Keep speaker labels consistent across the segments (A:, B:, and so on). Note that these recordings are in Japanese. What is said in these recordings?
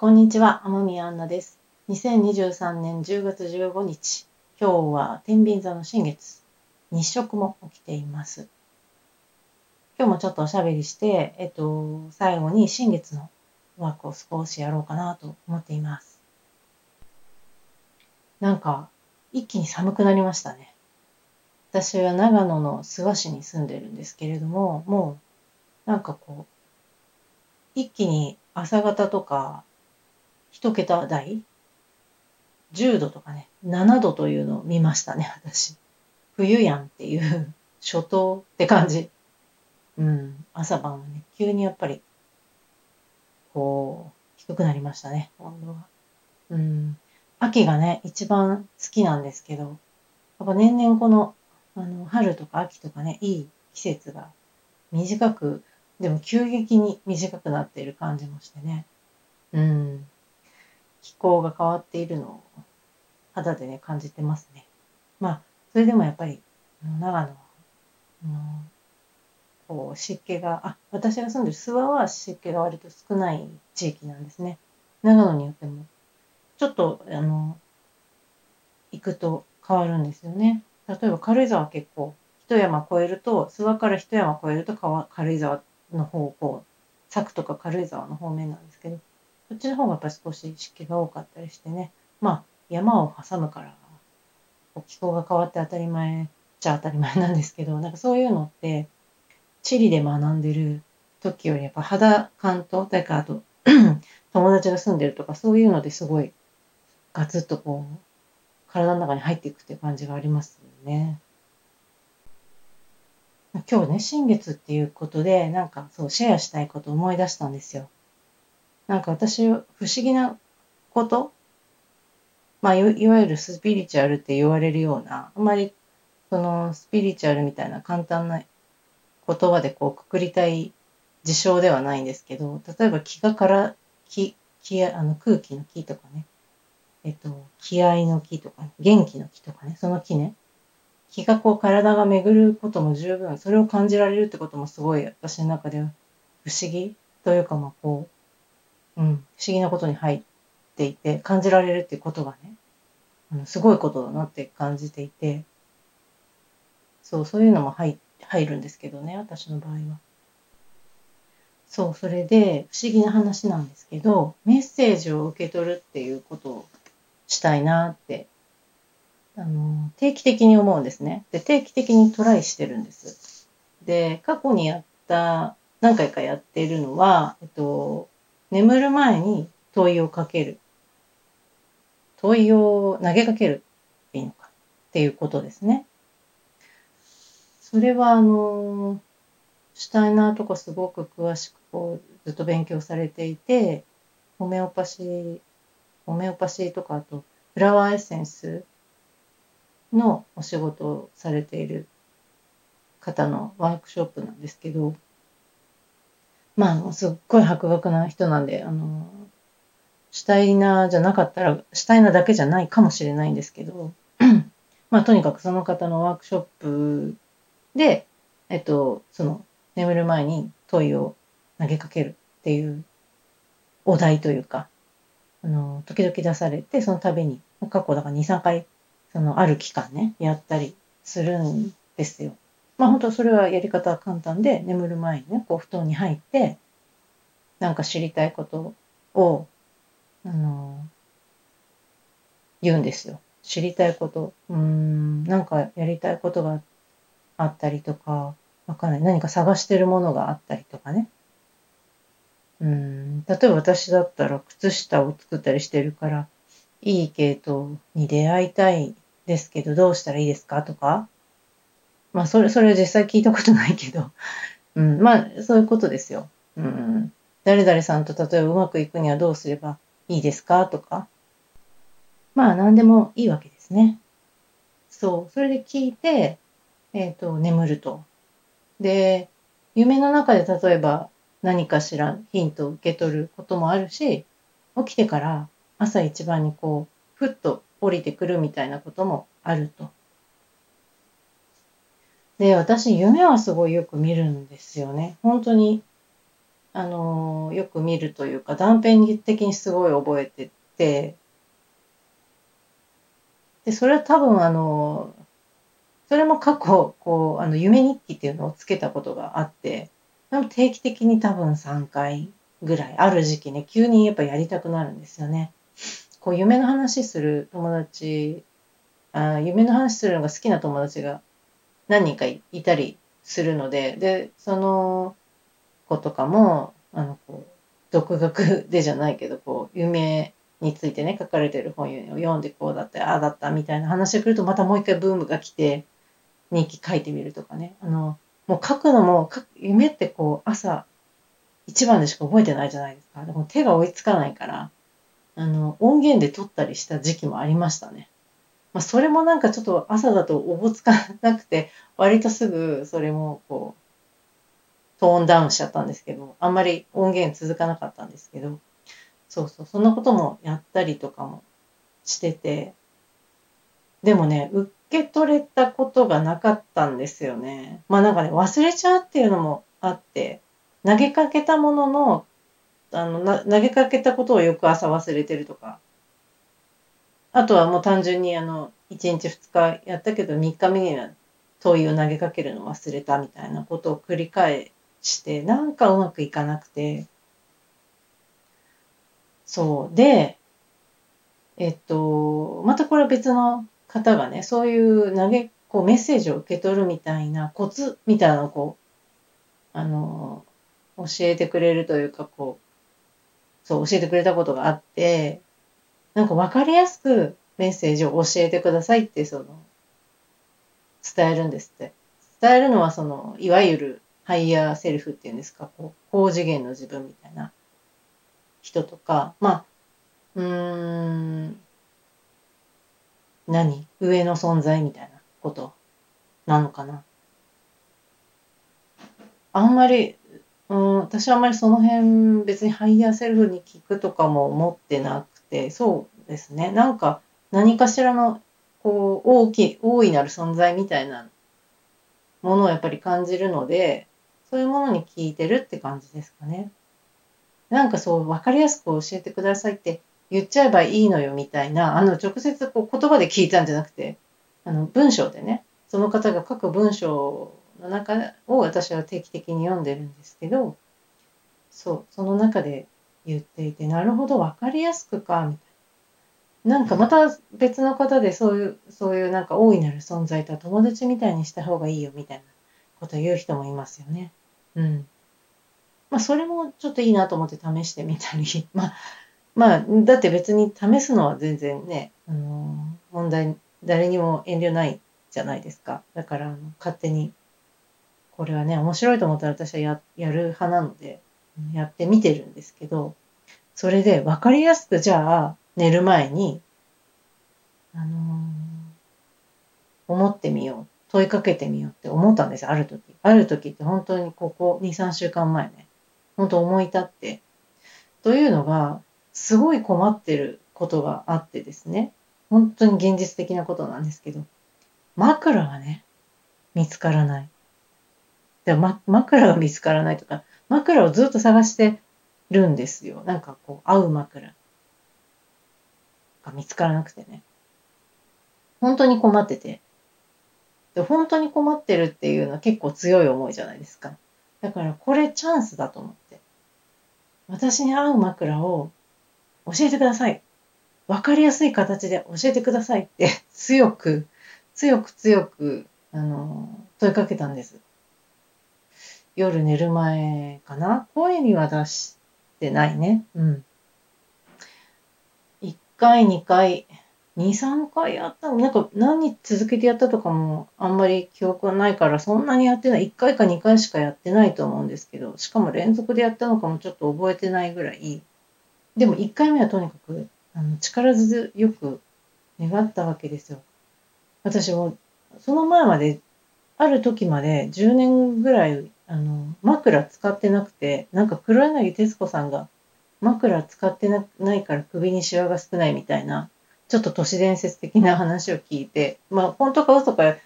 A: こんにちは、天宮アンナです。2023年10月15日、今日は天秤座の新月、日食も起きています。今日もちょっとおしゃべりして、えっと、最後に新月のワークを少しやろうかなと思っています。なんか、一気に寒くなりましたね。私は長野の諏訪市に住んでるんですけれども、もう、なんかこう、一気に朝方とか一桁台 ?10 度とかね、7度というのを見ましたね、私。冬やんっていう、初冬って感じ。うん、朝晩はね、急にやっぱり、こう、低くなりましたね、温度が。うん、秋がね、一番好きなんですけど、やっぱ年々この、あの、春とか秋とかね、いい季節が短く、でも急激に短くなっている感じもしてね。うん。気候が変わっているのを肌でね、感じてますね。まあ、それでもやっぱり、長野は、あのこう湿気が、あ、私が住んでる諏訪は湿気が割と少ない地域なんですね。長野によっても、ちょっと、あの、行くと変わるんですよね。例えば軽井沢結構、一山越えると、諏訪から一山越えると軽井沢の方向、佐久とか軽井沢の方面なんですけど、そっちの方がやっぱ少し湿気が多かったりしてね、まあ山を挟むから、気候が変わって当たり前じゃ当たり前なんですけど、なんかそういうのって、地理で学んでる時よりやっぱ肌感と、だかあと 友達が住んでるとかそういうのですごいガツッとこう体の中に入っていくっていう感じがありますよね。今日ね、新月っていうことで、なんかそう、シェアしたいことを思い出したんですよ。なんか私、不思議なことまあい、わゆるスピリチュアルって言われるような、あまり、その、スピリチュアルみたいな簡単な言葉でこう、くくりたい事象ではないんですけど、例えば気がから、気、気、あの、空気の気とかね、えっと、気合の気とか、元気の気とかね、その気ね、気がこう体が巡ることも十分、それを感じられるってこともすごい私の中では不思議というかまあこう、うん、不思議なことに入っていて、感じられるっていうことがね、あのすごいことだなって感じていて、そう、そういうのも入入るんですけどね、私の場合は。そう、それで不思議な話なんですけど、メッセージを受け取るっていうことをしたいなってあの定期的に思うんですね。で、定期的にトライしてるんです。で、過去にやった、何回かやっているのは、えっと、眠る前に問いをかける。問いを投げかけるっていいのかっていうことですね。それは、あの、シュタイナーとかすごく詳しくこうずっと勉強されていて、ホメオパシー、ホメオパシーとかあとフラワーエッセンスのお仕事をされている方のワークショップなんですけど、まあ、すっごい博学な人なんで、あの、シュタイナーじゃなかったら、シュタイナーだけじゃないかもしれないんですけど、まあ、とにかくその方のワークショップで、えっと、その、眠る前に問いを投げかけるっていうお題というか、あの、時々出されて、その度に、過去だから2、3回そのある期間ね、やったりするんですよ。まあ本当それはやり方は簡単で、眠る前にね、こう布団に入って、なんか知りたいことを、あの、言うんですよ。知りたいこと、うーん、なんかやりたいことがあったりとか、わかんない。何か探してるものがあったりとかね。うん、例えば私だったら靴下を作ったりしてるから、いい系統に出会いたいですけど、どうしたらいいですか？とか。まあ、それ、それは実際聞いたことないけど。うん、まあ、そういうことですよ。うん。誰々さんと例えばうまくいくにはどうすればいいですかとか。まあ、何でもいいわけですね。そう。それで聞いて、えっ、と、眠ると。で、夢の中で例えば何かしらヒントを受け取ることもあるし、起きてから朝一番にこう、ふっと降りてくるみたいなこともあると。で、私、夢はすごいよく見るんですよね。本当に、あの、よく見るというか、断片的にすごい覚えてて、で、それは多分あの、それも過去、こう、あの、夢日記っていうのをつけたことがあって、定期的に多分3回ぐらい、ある時期ね、急にやっぱやりたくなるんですよね。こう、夢の話する友達、あ夢の話するのが好きな友達が何人かいたりするので、で、その子とかも、あの、こう、独学でじゃないけど、こう、夢についてね、書かれてる本を読んでこうだって、ああだったみたいな話が来ると、またもう一回ブームが来て、日記書いてみるとかね。あの、もう書くのも、夢ってこう、朝、一番でしか覚えてないじゃないですか。でも手が追いつかないから、あの、音源で撮ったりした時期もありましたね。まあ、それもなんかちょっと朝だとおぼつかなくて、割とすぐそれもこう、トーンダウンしちゃったんですけど、あんまり音源続かなかったんですけど、そうそう、そんなこともやったりとかもしてて、でもね、受け取れたことがなかったんですよね。まあなんかね、忘れちゃうっていうのもあって、投げかけたものの、あの、投げかけたことを翌朝忘れてるとか、あとはもう単純にあの、1日2日やったけど3日目には問いを投げかけるの忘れたみたいなことを繰り返して、なんかうまくいかなくて、そう。で、えっと、またこれは別の方がね、そういう投げ、こうメッセージを受け取るみたいなコツみたいなのをこう、あの、教えてくれるというか、こう、そう、教えてくれたことがあって、なんか分かりやすくメッセージを教えてくださいって、その、伝えるんですって。伝えるのは、その、いわゆるハイヤーセルフっていうんですか、こう、高次元の自分みたいな人とか、まあ、うーん、何？上の存在みたいなことなのかな。あんまり、うん、私はあんまりその辺別にハイヤーセルフに聞くとかも思ってなくて、そうですね。なんか何かしらのこう大きい、大いなる存在みたいなものをやっぱり感じるので、そういうものに聞いてるって感じですかね。なんかそう分かりやすく教えてくださいって言っちゃえばいいのよみたいな、あの直接こう言葉で聞いたんじゃなくて、あの文章でね、その方が書く文章の中を私は定期的に読んでるんですけど、そう、その中で言っていて、なるほど、分かりやすくか、みたいな。なんかまた別の方でそういう、そういうなんか大いなる存在とは友達みたいにした方がいいよみたいなこと言う人もいますよね。うん。まあそれもちょっといいなと思って試してみたり、まあまあ、だって別に試すのは全然ね、あの問題、誰にも遠慮ないじゃないですか。だから、勝手に、これはね、面白いと思ったら私はややる派なので、やってみてるんですけど、それで分かりやすく、じゃあ、寝る前に、あのー、思ってみよう。問いかけてみようって思ったんですある時。ある時って本当にここ2、3週間前ね。本当思い立って。というのが、すごい困ってることがあってですね、本当に現実的なことなんですけど、枕がね、見つからない。でま、枕が見つからないとか、枕をずっと探してるんですよ。なんかこう、合う枕が見つからなくてね。本当に困ってて。で本当に困ってるっていうのは結構強い思いじゃないですか。だからこれチャンスだと思って。私に合う枕を教えてください。わかりやすい形で教えてくださいって強く、強く強く、あの、問いかけたんです。夜寝る前かな?声には出してないね。うん。1回、2回、2、3回やった。なんか何日続けてやったとかもあんまり記憶はないから、そんなにやってない。1回か2回しかやってないと思うんですけど、しかも連続でやったのかもちょっと覚えてないぐらい、でも1回目はとにかくあの力強く願ったわけですよ。私もその前まである時まで10年ぐらいあの枕使ってなくてなんか黒柳徹子さんが枕使ってないから首にシワが少ないみたいなちょっと都市伝説的な話を聞いてまあ本当か嘘か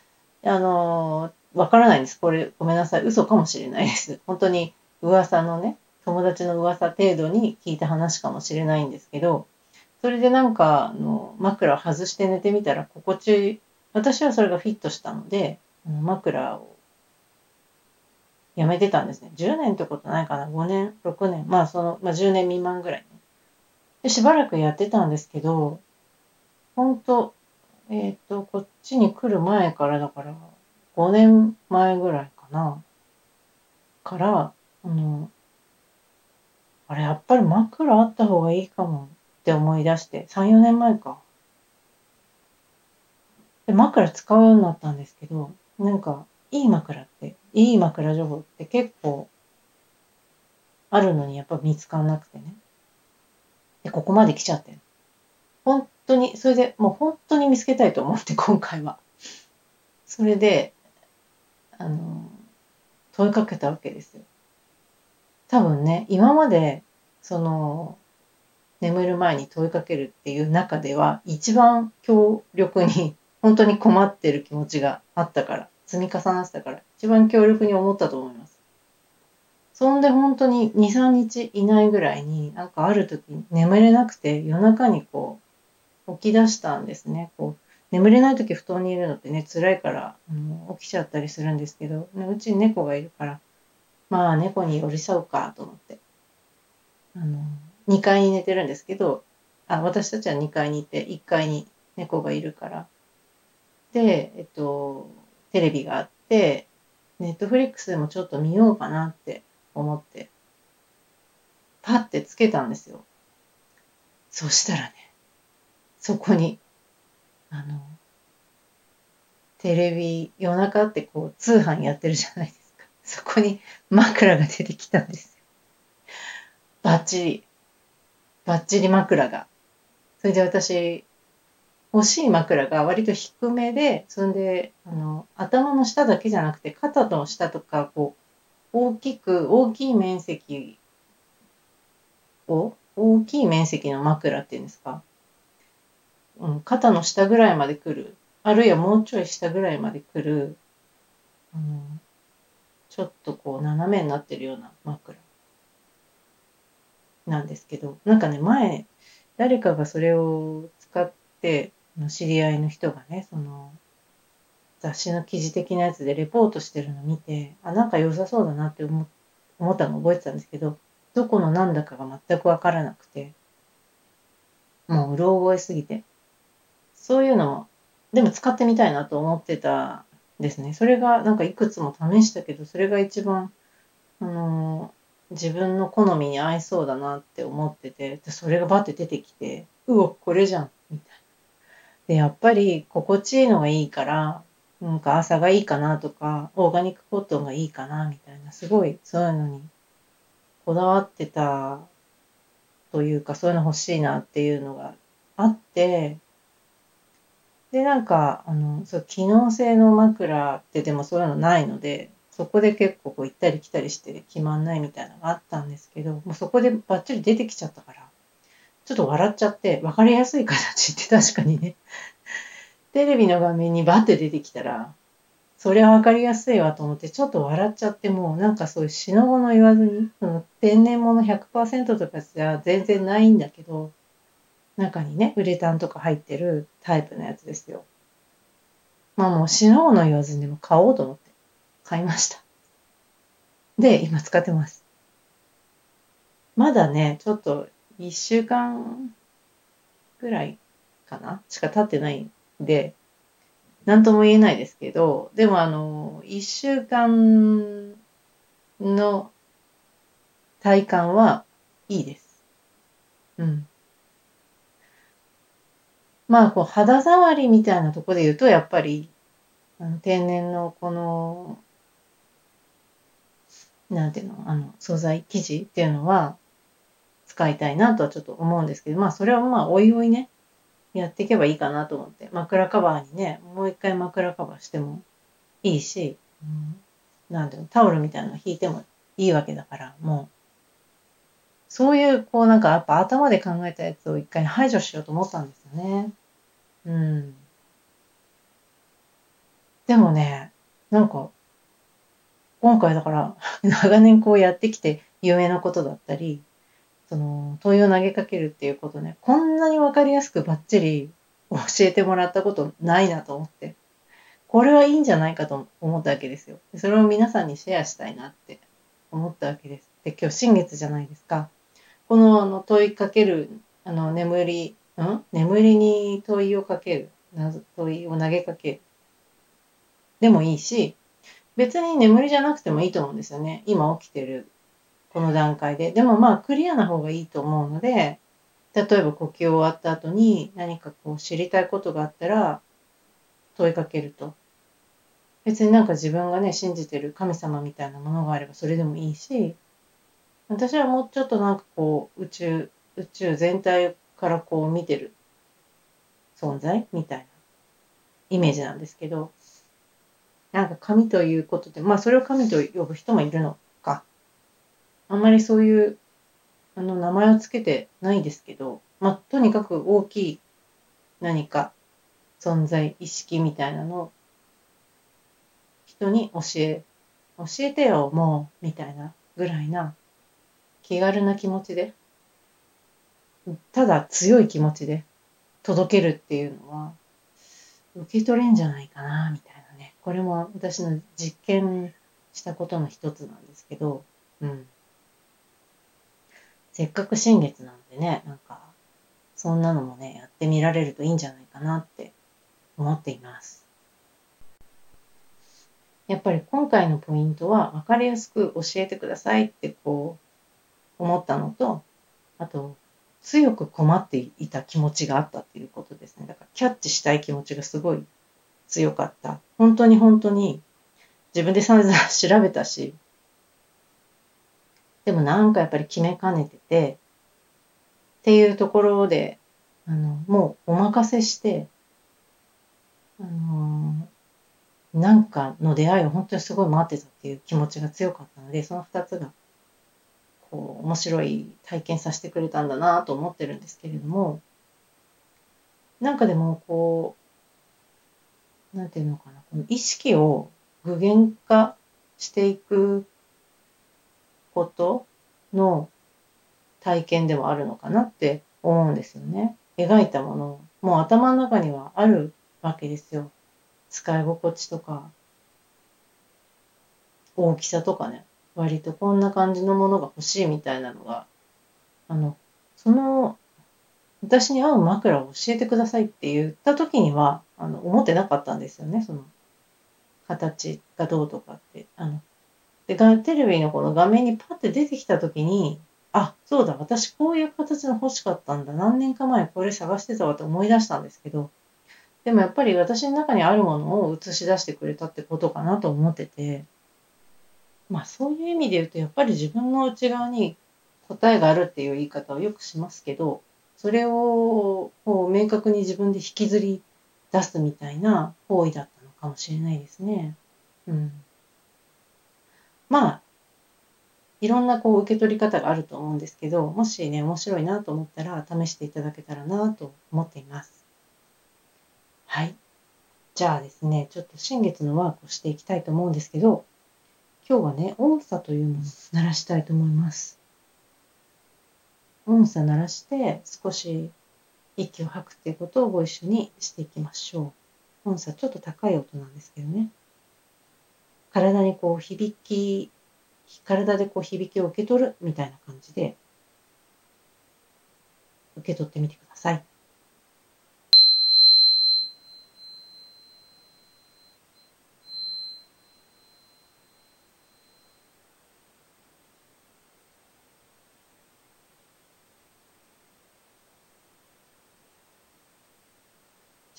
A: あのわからないんです。これごめんなさい。嘘かもしれないです。本当に噂のね友達の噂程度に聞いた話かもしれないんですけど、それでなんか、あの、枕を外して寝てみたら心地、私はそれがフィットしたので、枕をやめてたんですね。10年ってことないかな ?5 年 ?6 年まあその、まあ10年未満ぐらいね。で、しばらくやってたんですけど、ほんと、えっ、ー、と、こっちに来る前からだから、5年前ぐらいかな。から、あの、あれ、やっぱり枕あった方がいいかもって思い出して、3、4年前か。で、枕使うようになったんですけど、なんか、いい枕って、いい枕情報って結構あるのにやっぱ見つかんなくてね。で、ここまで来ちゃってる。本当に、それでもう本当に見つけたいと思って 今回は。それで、あの、問いかけたわけですよ。多分ね、今まで、その、眠る前に問いかけるっていう中では、一番強力に、本当に困ってる気持ちがあったから。積み重なってたから、一番強力に思ったと思います。そんで本当に2、3日いないぐらいに、なんかある時眠れなくて夜中にこう起き出したんですね。こう眠れない時布団にいるのってね、辛いから、うん、起きちゃったりするんですけど、うちに猫がいるから、まあ猫に寄り添うかと思って。あの、2階に寝てるんですけど、あ、私たちは2階にいて、1階に猫がいるから。で、えっと、テレビがあって、ネットフリックスでもちょっと見ようかなって思って、パッてつけたんですよ。そしたらね、そこに、あの、テレビ、夜中ってこう通販やってるじゃないですか。そこに枕が出てきたんですよ。バッチリ、バッチリ枕が。それで私、欲しい枕が割と低めで、そんで、あの、頭の下だけじゃなくて、肩の下とか、こう、大きく、大きい面積を、大きい面積の枕っていうんですか？うん、肩の下ぐらいまで来る。あるいはもうちょい下ぐらいまで来る。うん、ちょっとこう、斜めになってるような枕。なんですけど、なんかね、前、誰かがそれを使って、の知り合いの人がね、その雑誌の記事的なやつでレポートしてるの見て、あ、なんか良さそうだなって思ったの覚えてたんですけど、どこの何だかが全くわからなくて、もううろ覚えすぎて。そういうのも、でも使ってみたいなと思ってたんですね。それがなんかいくつも試したけど、それが一番、あの自分の好みに合いそうだなって思ってて、でそれがバッて出てきて、うお、これじゃん、みたいな。で、やっぱり心地いいのがいいから、なんか朝がいいかなとか、オーガニックコットンがいいかなみたいな、すごいそういうのにこだわってたというか、そういうの欲しいなっていうのがあって、で、なんか、あの、そう、機能性の枕ってでもそういうのないので、そこで結構こう行ったり来たりして決まんないみたいなのがあったんですけど、もうそこでバッチリ出てきちゃったから、ちょっと笑っちゃって、分かりやすい形って確かにね、テレビの画面にバッて出てきたら、それは分かりやすいわと思って、ちょっと笑っちゃって、もうなんかそういうしのごの言わずに、その天然物100%とかじゃ全然ないんだけど、中にね、ウレタンとか入ってるタイプのやつですよ。まあもうしのごの言わずにでも買おうと思って買いました。で、今使ってます。まだね、ちょっと1週間ぐらいかな？しか経ってないんで、なんとも言えないですけど、でもあの、1週間の体感はいいです。うん。まあ、こう、肌触りみたいなとこで言うと、やっぱり、あの天然のこの、なんていうの、あの、素材、生地っていうのは、使いたいなとはちょっと思うんですけど、まあそれはまあおいおいね、やっていけばいいかなと思って、枕カバーにね、もう一回枕カバーしてもいいし、うん、なんていうの、タオルみたいなの引いてもいいわけだから、もう、そういう、こうなんかやっぱ頭で考えたやつを一回排除しようと思ったんですよね。うん。でもね、なんか、今回だから、長年こうやってきて、夢のことだったり、その問いを投げかけるっていうことね、こんなにわかりやすくバッチリ 教えてもらったことないなと思って、これはいいんじゃないかと思ったわけですよ。それを皆さんにシェアしたいなって思ったわけです。で、今日新月じゃないですか。このあの問いかける、あの眠り、ん？眠りに問いをかける、問いを投げかける。でもいいし、別に眠りじゃなくてもいいと思うんですよね。今起きてるこの段階で。でもまあクリアな方がいいと思うので、例えば呼吸終わった後に何かこう知りたいことがあったら問いかけると。別になんか自分がね、信じてる神様みたいなものがあればそれでもいいし、私はもうちょっとなんかこう宇宙、宇宙全体からこう見てる存在みたいなイメージなんですけど、なんか神ということで、まあそれを神と呼ぶ人もいるのあんまりそういうあの名前をつけてないですけど、まあ、とにかく大きい何か存在、意識みたいなのを人に教え、教えてよ、もう、みたいなぐらいな気軽な気持ちで、ただ強い気持ちで届けるっていうのは、受け取れんじゃないかな、みたいなね。これも私の実験したことの一つなんですけど、うん。せっかく新月なのでね、なんか、そんなのもね、やってみられるといいんじゃないかなって思っています。やっぱり今回のポイントは分かりやすく教えてくださいってこう思ったのと、あと強く困っていた気持ちがあったっていうことですね。だからキャッチしたい気持ちがすごい強かった。本当に本当に自分で散々調べたし、でもなんかやっぱり決めかねてて、っていうところで、あの、もうお任せして、あのー、なんかの出会いを本当にすごい待ってたっていう気持ちが強かったので、その二つが、こう、面白い体験させてくれたんだなと思ってるんですけれども、なんかでも、こう、なんていうのかな、この意識を具現化していくことの体験でもあるのかなって思うんですよね。描いたもの、もう頭の中にはあるわけですよ。使い心地とか、大きさとかね、割とこんな感じのものが欲しいみたいなのが、あの、その、私に合う枕を教えてくださいって言った時には、あの、思ってなかったんですよね、その、形がどうとかって。あの、で、テレビのこの画面にパッて出てきた時に、あ、そうだ、私こういう形の欲しかったんだ。何年か前これ探してたわと思い出したんですけど、でもやっぱり私の中にあるものを映し出してくれたってことかなと思ってて、まあそういう意味で言うと、やっぱり自分の内側に答えがあるっていう言い方をよくしますけど、それをこう明確に自分で引きずり出すみたいな行為だったのかもしれないですね。うん。まあ、いろんなこう受け取り方があると思うんですけど、もしね、面白いなと思ったら試していただけたらなと思っています。はい。じゃあですね、ちょっと新月のワークをしていきたいと思うんですけど、今日はね、音叉というものを鳴らしたいと思います。音叉鳴らして少し息を吐くっていうことをご一緒にしていきましょう。音叉ちょっと高い音なんですけどね。体にこう響き、体でこう響きを受け取るみたいな感じで、受け取ってみてください。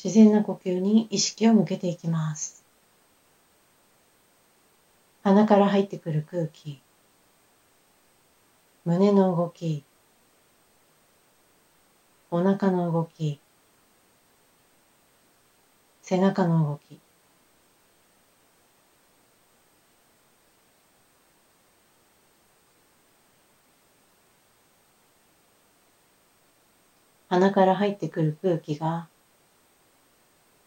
A: 自然な呼吸に意識を向けていきます。鼻から入ってくる空気、胸の動き、お腹の動き、背中の動き、鼻から入ってくる空気が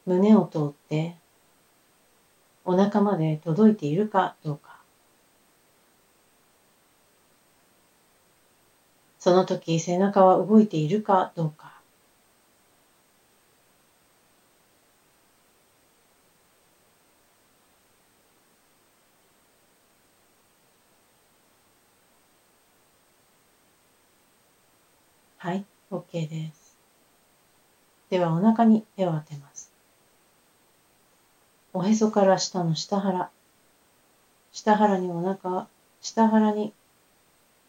A: 胸を通ってお腹まで届いているかどうかその時背中は動いているかどうか。はい、OK です。ではお腹に手を当てます。おへそから下の下腹。下腹にお腹、下腹に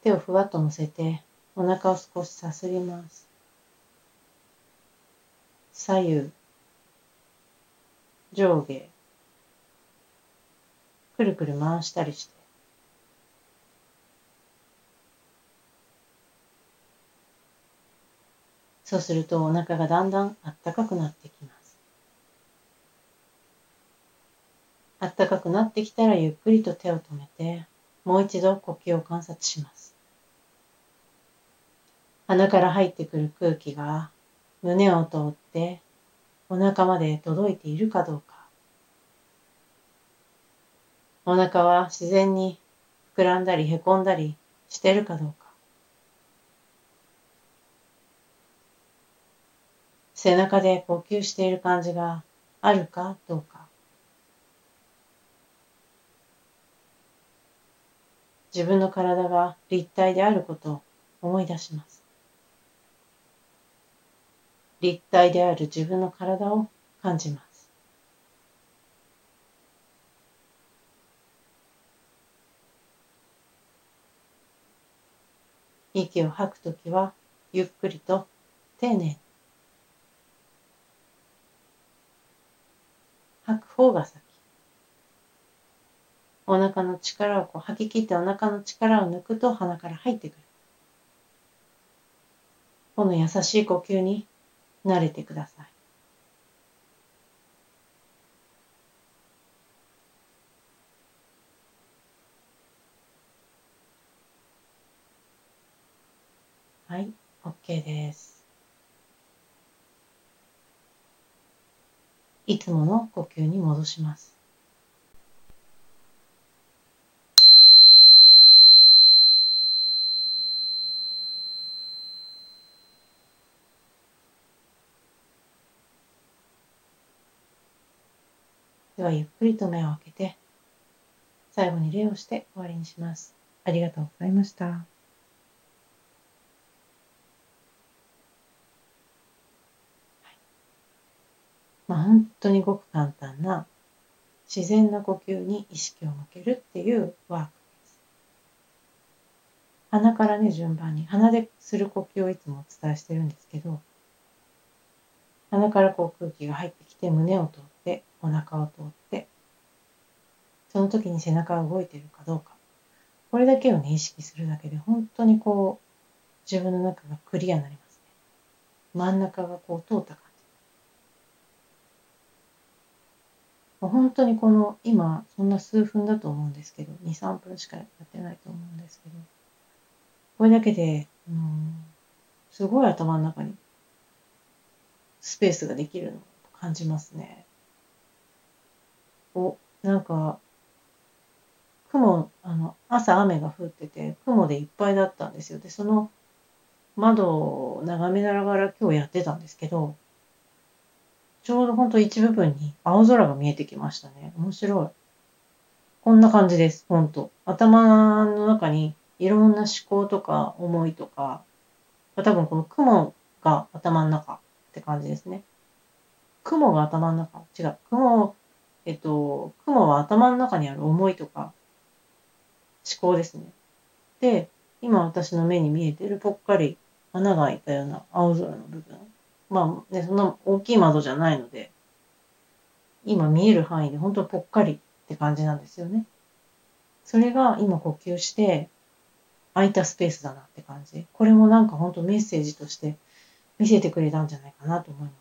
A: 手をふわっと乗せてお腹を少しさすります。左右、上下、くるくる回したりして、そうするとお腹がだんだんあったかくなってきます。あったかくなってきたらゆっくりと手を止めて、もう一度呼吸を観察します。鼻から入ってくる空気が胸を通ってお腹まで届いているかどうか。お腹は自然に膨らんだりへこんだりしてるかどうか。背中で呼吸している感じがあるかどうか。自分の体が立体であることを思い出します。立体である自分の体を感じます。息を吐くときはゆっくりと丁寧に吐く方が先。お腹の力をこう吐き切ってお腹の力を抜くと鼻から入ってくる。この優しい呼吸に慣れてください。はい、OK です。いつもの呼吸に戻します。ではゆっくりと目を開けて、最後に礼をして終わりにします。ありがとうございました。まあ、本当にごく簡単な自然な呼吸に意識を向けるっていうワークです。鼻からね、順番に、鼻でする呼吸をいつもお伝えしてるんですけど、鼻からこう空気が入ってきて胸を通ってお腹を通ってその時に背中が動いているかどうか。これだけをね意識するだけで本当にこう自分の中がクリアになりますね。真ん中がこう通った感じ。本当にこの今そんな数分だと思うんですけど23分しかやってないと思うんですけどこれだけで、うん、すごい頭の中にスペースができるのを感じますね。おなんか雲あの朝雨が降ってて雲でいっぱいだったんですよでその窓を眺めながら今日やってたんですけどちょうどほんと一部分に青空が見えてきましたね。面白い。こんな感じです、ほんと。頭の中にいろんな思考とか思いとか、多分この雲が頭の中って感じですね。雲が頭の中違う。雲、えっと、雲は頭の中にある思いとか思考ですね。で、今私の目に見えてるぽっかり穴が開いたような青空の部分。まあね、そんな大きい窓じゃないので、今見える範囲で本当ぽっかりって感じなんですよね。それが今呼吸して空いたスペースだなって感じ。これもなんか本当メッセージとして見せてくれたんじゃないかなと思いま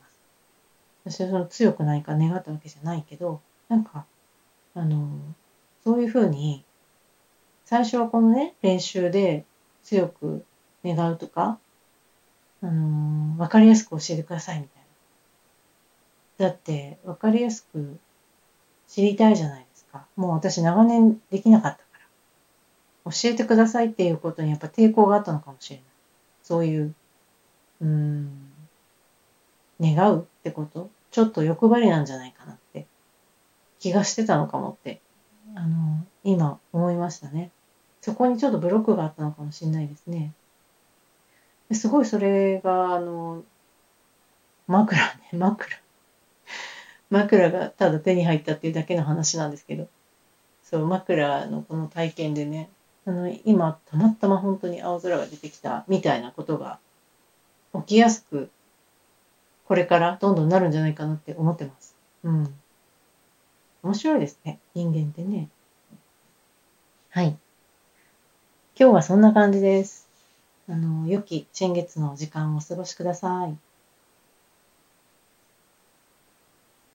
A: す。私はその強くないか願ったわけじゃないけど、なんか、あの、そういうふうに、最初はこのね、練習で強く願うとか、あの、わかりやすく教えてくださいみたいな。だって、わかりやすく知りたいじゃないですか。もう私長年できなかったから。教えてくださいっていうことにやっぱ抵抗があったのかもしれない。そういう、うん、願うってこと？ちょっと欲張りなんじゃないかな気がしてたのかもって、あの、今思いましたね。そこにちょっとブロックがあったのかもしれないですね。すごいそれが、あの、枕ね、枕。枕がただ手に入ったっていうだけの話なんですけど、そう、枕のこの体験でね、あの、今、たまたま本当に青空が出てきたみたいなことが起きやすく、これからどんどんなるんじゃないかなって思ってます。うん。面白いですね、人間ってね。はい。今日はそんな感じです。あの、良き新月の時間をお過ごしください。